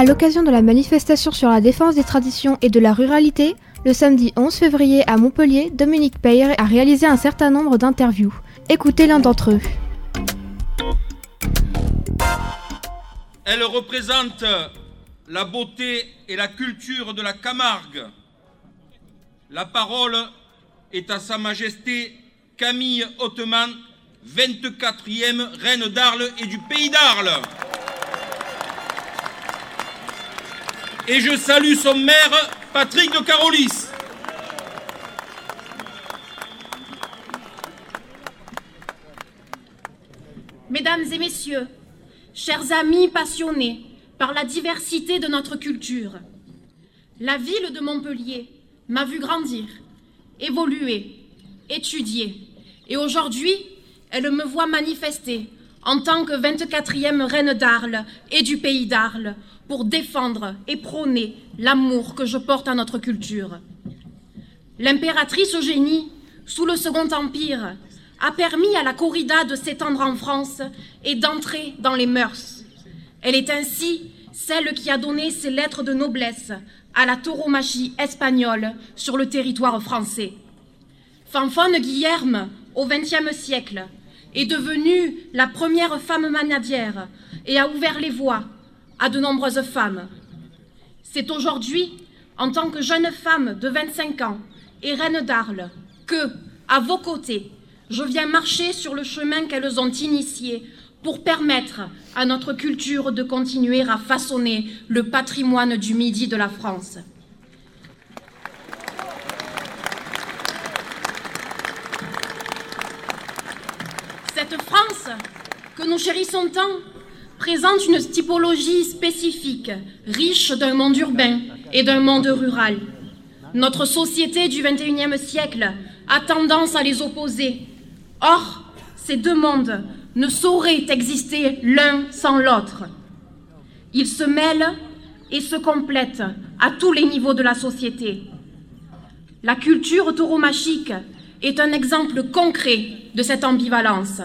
À l'occasion de la manifestation sur la défense des traditions et de la ruralité, le samedi 11 février à Montpellier, Dominique Peyre a réalisé un certain nombre d'interviews. Écoutez l'un d'entre eux. Elle représente la beauté et la culture de la Camargue. La parole est à Sa Majesté Camille Hauteman, 24e reine d'Arles et du pays d'Arles. Et je salue son maire, Patrick de Carolis. Mesdames et messieurs, chers amis passionnés par la diversité de notre culture, la ville de Montpellier m'a vu grandir, évoluer, étudier, et aujourd'hui, elle me voit manifester en tant que 24e reine d'Arles et du pays d'Arles pour défendre et prôner l'amour que je porte à notre culture. L'impératrice Eugénie, sous le Second Empire, a permis à la corrida de s'étendre en France et d'entrer dans les mœurs. Elle est ainsi celle qui a donné ses lettres de noblesse à la tauromachie espagnole sur le territoire français. Fanfone Guillerme, au XXe siècle, est devenue la première femme manadière et a ouvert les voies à de nombreuses femmes. C'est aujourd'hui, en tant que jeune femme de 25 ans et reine d'Arles, que, à vos côtés, je viens marcher sur le chemin qu'elles ont initié pour permettre à notre culture de continuer à façonner le patrimoine du Midi de la France. Cette France que nous chérissons tant présente une typologie spécifique, riche d'un monde urbain et d'un monde rural. Notre société du XXIe siècle a tendance à les opposer. Or, ces deux mondes ne sauraient exister l'un sans l'autre. Ils se mêlent et se complètent à tous les niveaux de la société. La culture tauromachique est un exemple concret de cette ambivalence.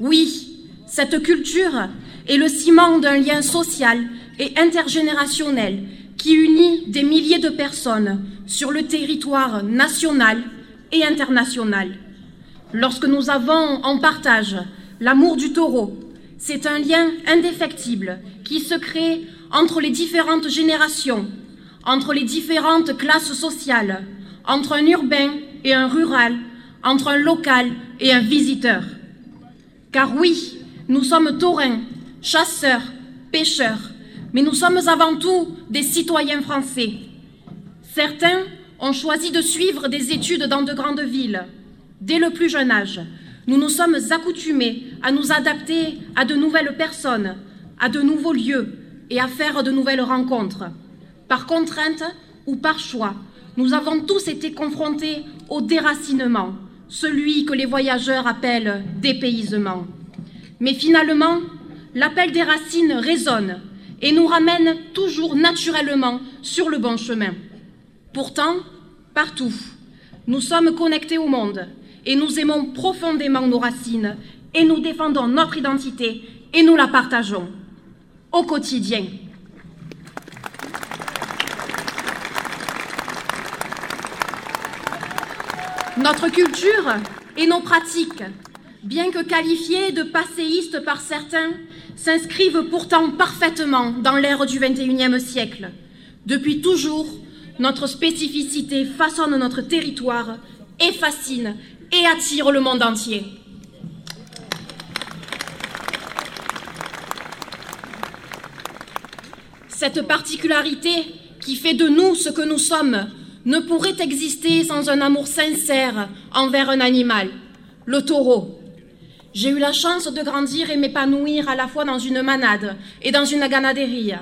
Oui, cette culture est le ciment d'un lien social et intergénérationnel qui unit des milliers de personnes sur le territoire national et international. Lorsque nous avons en partage l'amour du taureau, c'est un lien indéfectible qui se crée entre les différentes générations, entre les différentes classes sociales, entre un urbain et un rural, entre un local et un visiteur. Car oui, nous sommes taurins, chasseurs, pêcheurs, mais nous sommes avant tout des citoyens français. Certains ont choisi de suivre des études dans de grandes villes. Dès le plus jeune âge, nous nous sommes accoutumés à nous adapter à de nouvelles personnes, à de nouveaux lieux et à faire de nouvelles rencontres. Par contrainte ou par choix, nous avons tous été confrontés au déracinement, celui que les voyageurs appellent dépaysement. Mais finalement, l'appel des racines résonne et nous ramène toujours naturellement sur le bon chemin. Pourtant, partout, nous sommes connectés au monde et nous aimons profondément nos racines et nous défendons notre identité et nous la partageons au quotidien. Notre culture et nos pratiques, bien que qualifiées de passéistes par certains, s'inscrivent pourtant parfaitement dans l'ère du XXIe siècle. Depuis toujours, notre spécificité façonne notre territoire et fascine et attire le monde entier. Cette particularité qui fait de nous ce que nous sommes ne pourrait exister sans un amour sincère envers un animal, le taureau. J'ai eu la chance de grandir et m'épanouir à la fois dans une manade et dans une ganaderie,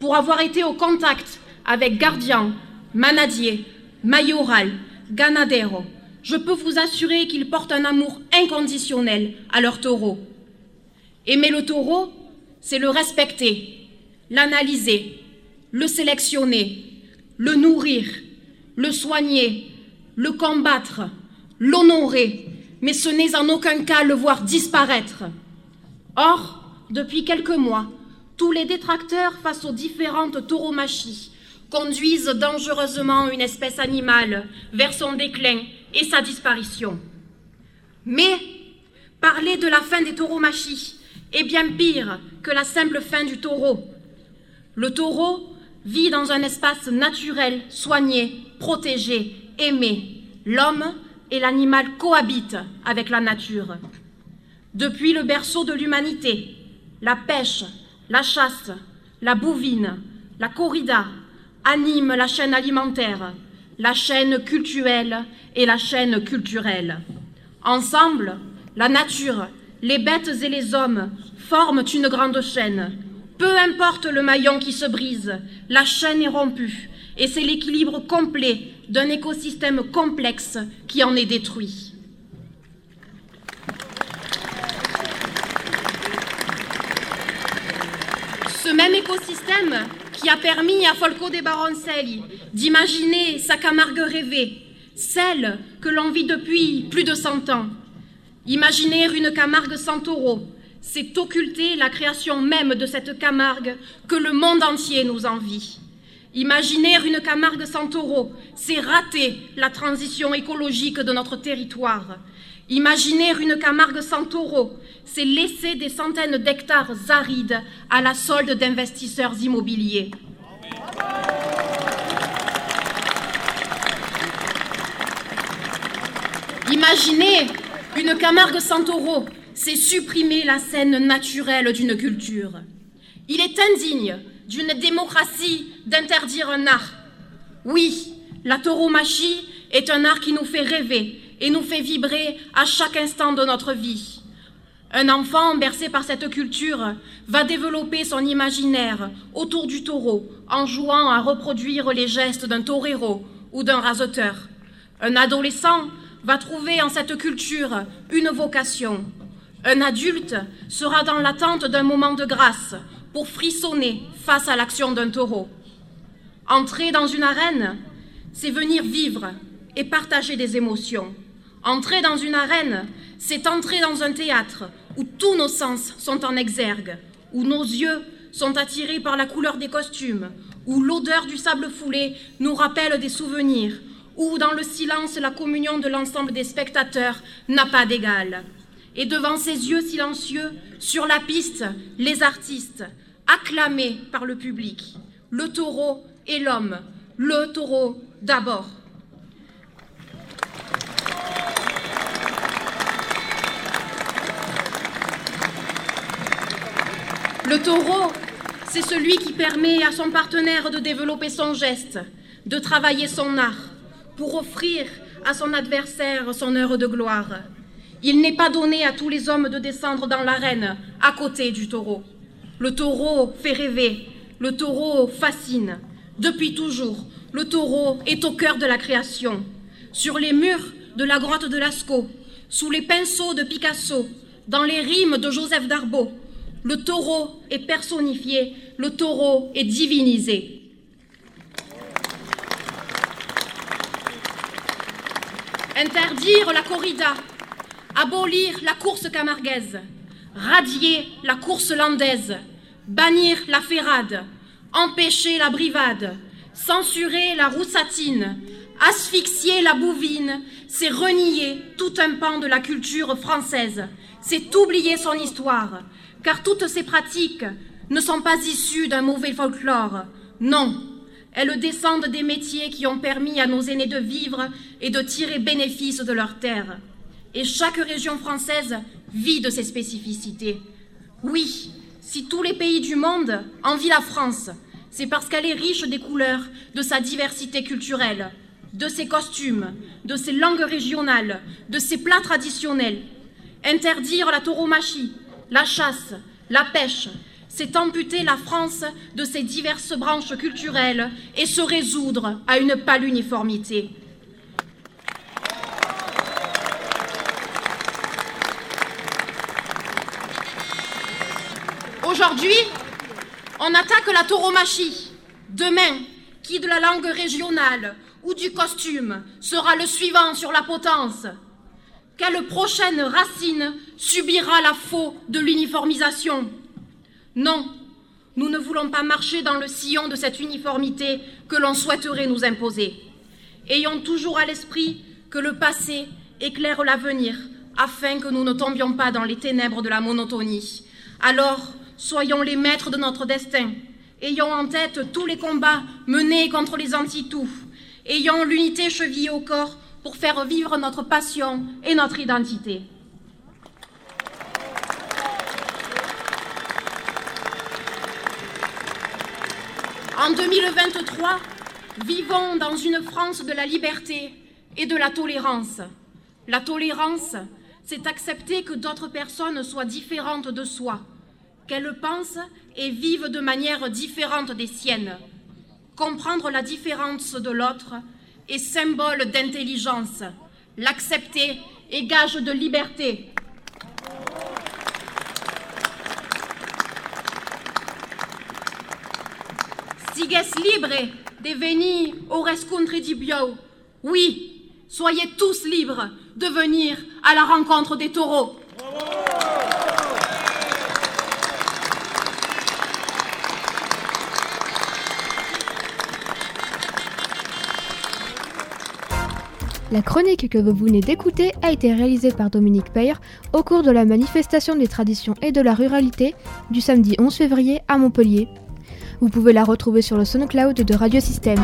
pour avoir été au contact avec gardiens, manadiers, mayoral, ganadero. Je peux vous assurer qu'ils portent un amour inconditionnel à leur taureau. Aimer le taureau, c'est le respecter, l'analyser, le sélectionner, le nourrir, le soigner, le combattre, l'honorer, mais ce n'est en aucun cas le voir disparaître. Or, depuis quelques mois, tous les détracteurs face aux différentes tauromachies conduisent dangereusement une espèce animale vers son déclin et sa disparition. Mais parler de la fin des tauromachies est bien pire que la simple fin du taureau. Le taureau vit dans un espace naturel, soigné, protégé, aimé. L'homme et l'animal cohabitent avec la nature. Depuis le berceau de l'humanité, la pêche, la chasse, la bouvine, la corrida animent la chaîne alimentaire, la chaîne culturelle et la chaîne culturelle. Ensemble, la nature, les bêtes et les hommes forment une grande chaîne. Peu importe le maillon qui se brise, la chaîne est rompue et c'est l'équilibre complet d'un écosystème complexe qui en est détruit. Ce même écosystème qui a permis à Folco de Baroncelli d'imaginer sa Camargue rêvée, celle que l'on vit depuis plus de cent ans. Imaginer une Camargue sans taureau, c'est occulter la création même de cette Camargue que le monde entier nous envie. Imaginer une Camargue sans taureau, c'est rater la transition écologique de notre territoire. Imaginer une Camargue sans taureau, c'est laisser des centaines d'hectares arides à la solde d'investisseurs immobiliers. Imaginer une Camargue sans taureau, c'est supprimer la scène naturelle d'une culture. Il est indigne d'une démocratie d'interdire un art. Oui, la tauromachie est un art qui nous fait rêver et nous fait vibrer à chaque instant de notre vie. Un enfant bercé par cette culture va développer son imaginaire autour du taureau en jouant à reproduire les gestes d'un torero ou d'un raseteur. Un adolescent va trouver en cette culture une vocation. Un adulte sera dans l'attente d'un moment de grâce pour frissonner face à l'action d'un taureau. Entrer dans une arène, c'est venir vivre et partager des émotions. Entrer dans une arène, c'est entrer dans un théâtre où tous nos sens sont en exergue, où nos yeux sont attirés par la couleur des costumes, où l'odeur du sable foulé nous rappelle des souvenirs, où dans le silence la communion de l'ensemble des spectateurs n'a pas d'égal. Et devant ces yeux silencieux, sur la piste, les artistes, acclamés par le public, le taureau et l'homme, le taureau d'abord. Le taureau, c'est celui qui permet à son partenaire de développer son geste, de travailler son art, pour offrir à son adversaire son heure de gloire. Il n'est pas donné à tous les hommes de descendre dans l'arène à côté du taureau. Le taureau fait rêver, le taureau fascine. Depuis toujours, le taureau est au cœur de la création. Sur les murs de la grotte de Lascaux, sous les pinceaux de Picasso, dans les rimes de Joseph Darbeau, le taureau est personnifié, le taureau est divinisé. Interdire la corrida, abolir la course camarguaise, radier la course landaise, bannir la ferrade, empêcher la brivade, censurer la roussatine, asphyxier la bouvine, c'est renier tout un pan de la culture française, c'est oublier son histoire, car toutes ces pratiques ne sont pas issues d'un mauvais folklore. Non, elles descendent des métiers qui ont permis à nos aînés de vivre et de tirer bénéfice de leurs terres. Et chaque région française vit de ses spécificités. Oui, si tous les pays du monde envient la France, c'est parce qu'elle est riche des couleurs, de sa diversité culturelle, de ses costumes, de ses langues régionales, de ses plats traditionnels. Interdire la tauromachie, la chasse, la pêche, c'est amputer la France de ses diverses branches culturelles et se résoudre à une pâle uniformité. Aujourd'hui, on attaque la tauromachie. Demain, qui de la langue régionale ou du costume sera le suivant sur la potence? Quelle prochaine racine subira la faux de l'uniformisation? Non, nous ne voulons pas marcher dans le sillon de cette uniformité que l'on souhaiterait nous imposer. Ayons toujours à l'esprit que le passé éclaire l'avenir afin que nous ne tombions pas dans les ténèbres de la monotonie. Alors, soyons les maîtres de notre destin. Ayons en tête tous les combats menés contre les anti-tout. Ayons l'unité chevillée au corps pour faire vivre notre passion et notre identité. En 2023, vivons dans une France de la liberté et de la tolérance. La tolérance, c'est accepter que d'autres personnes soient différentes de soi, qu'elles pensent et vivent de manière différente des siennes. Comprendre la différence de l'autre est symbole d'intelligence. L'accepter est gage de liberté. Sigues libre de venir au rescontri di bio. Oui, soyez tous libres de venir à la rencontre des taureaux. La chronique que vous venez d'écouter a été réalisée par Dominique Peyre au cours de la manifestation des traditions et de la ruralité du samedi 11 février à Montpellier. Vous pouvez la retrouver sur le SoundCloud de Radio Système.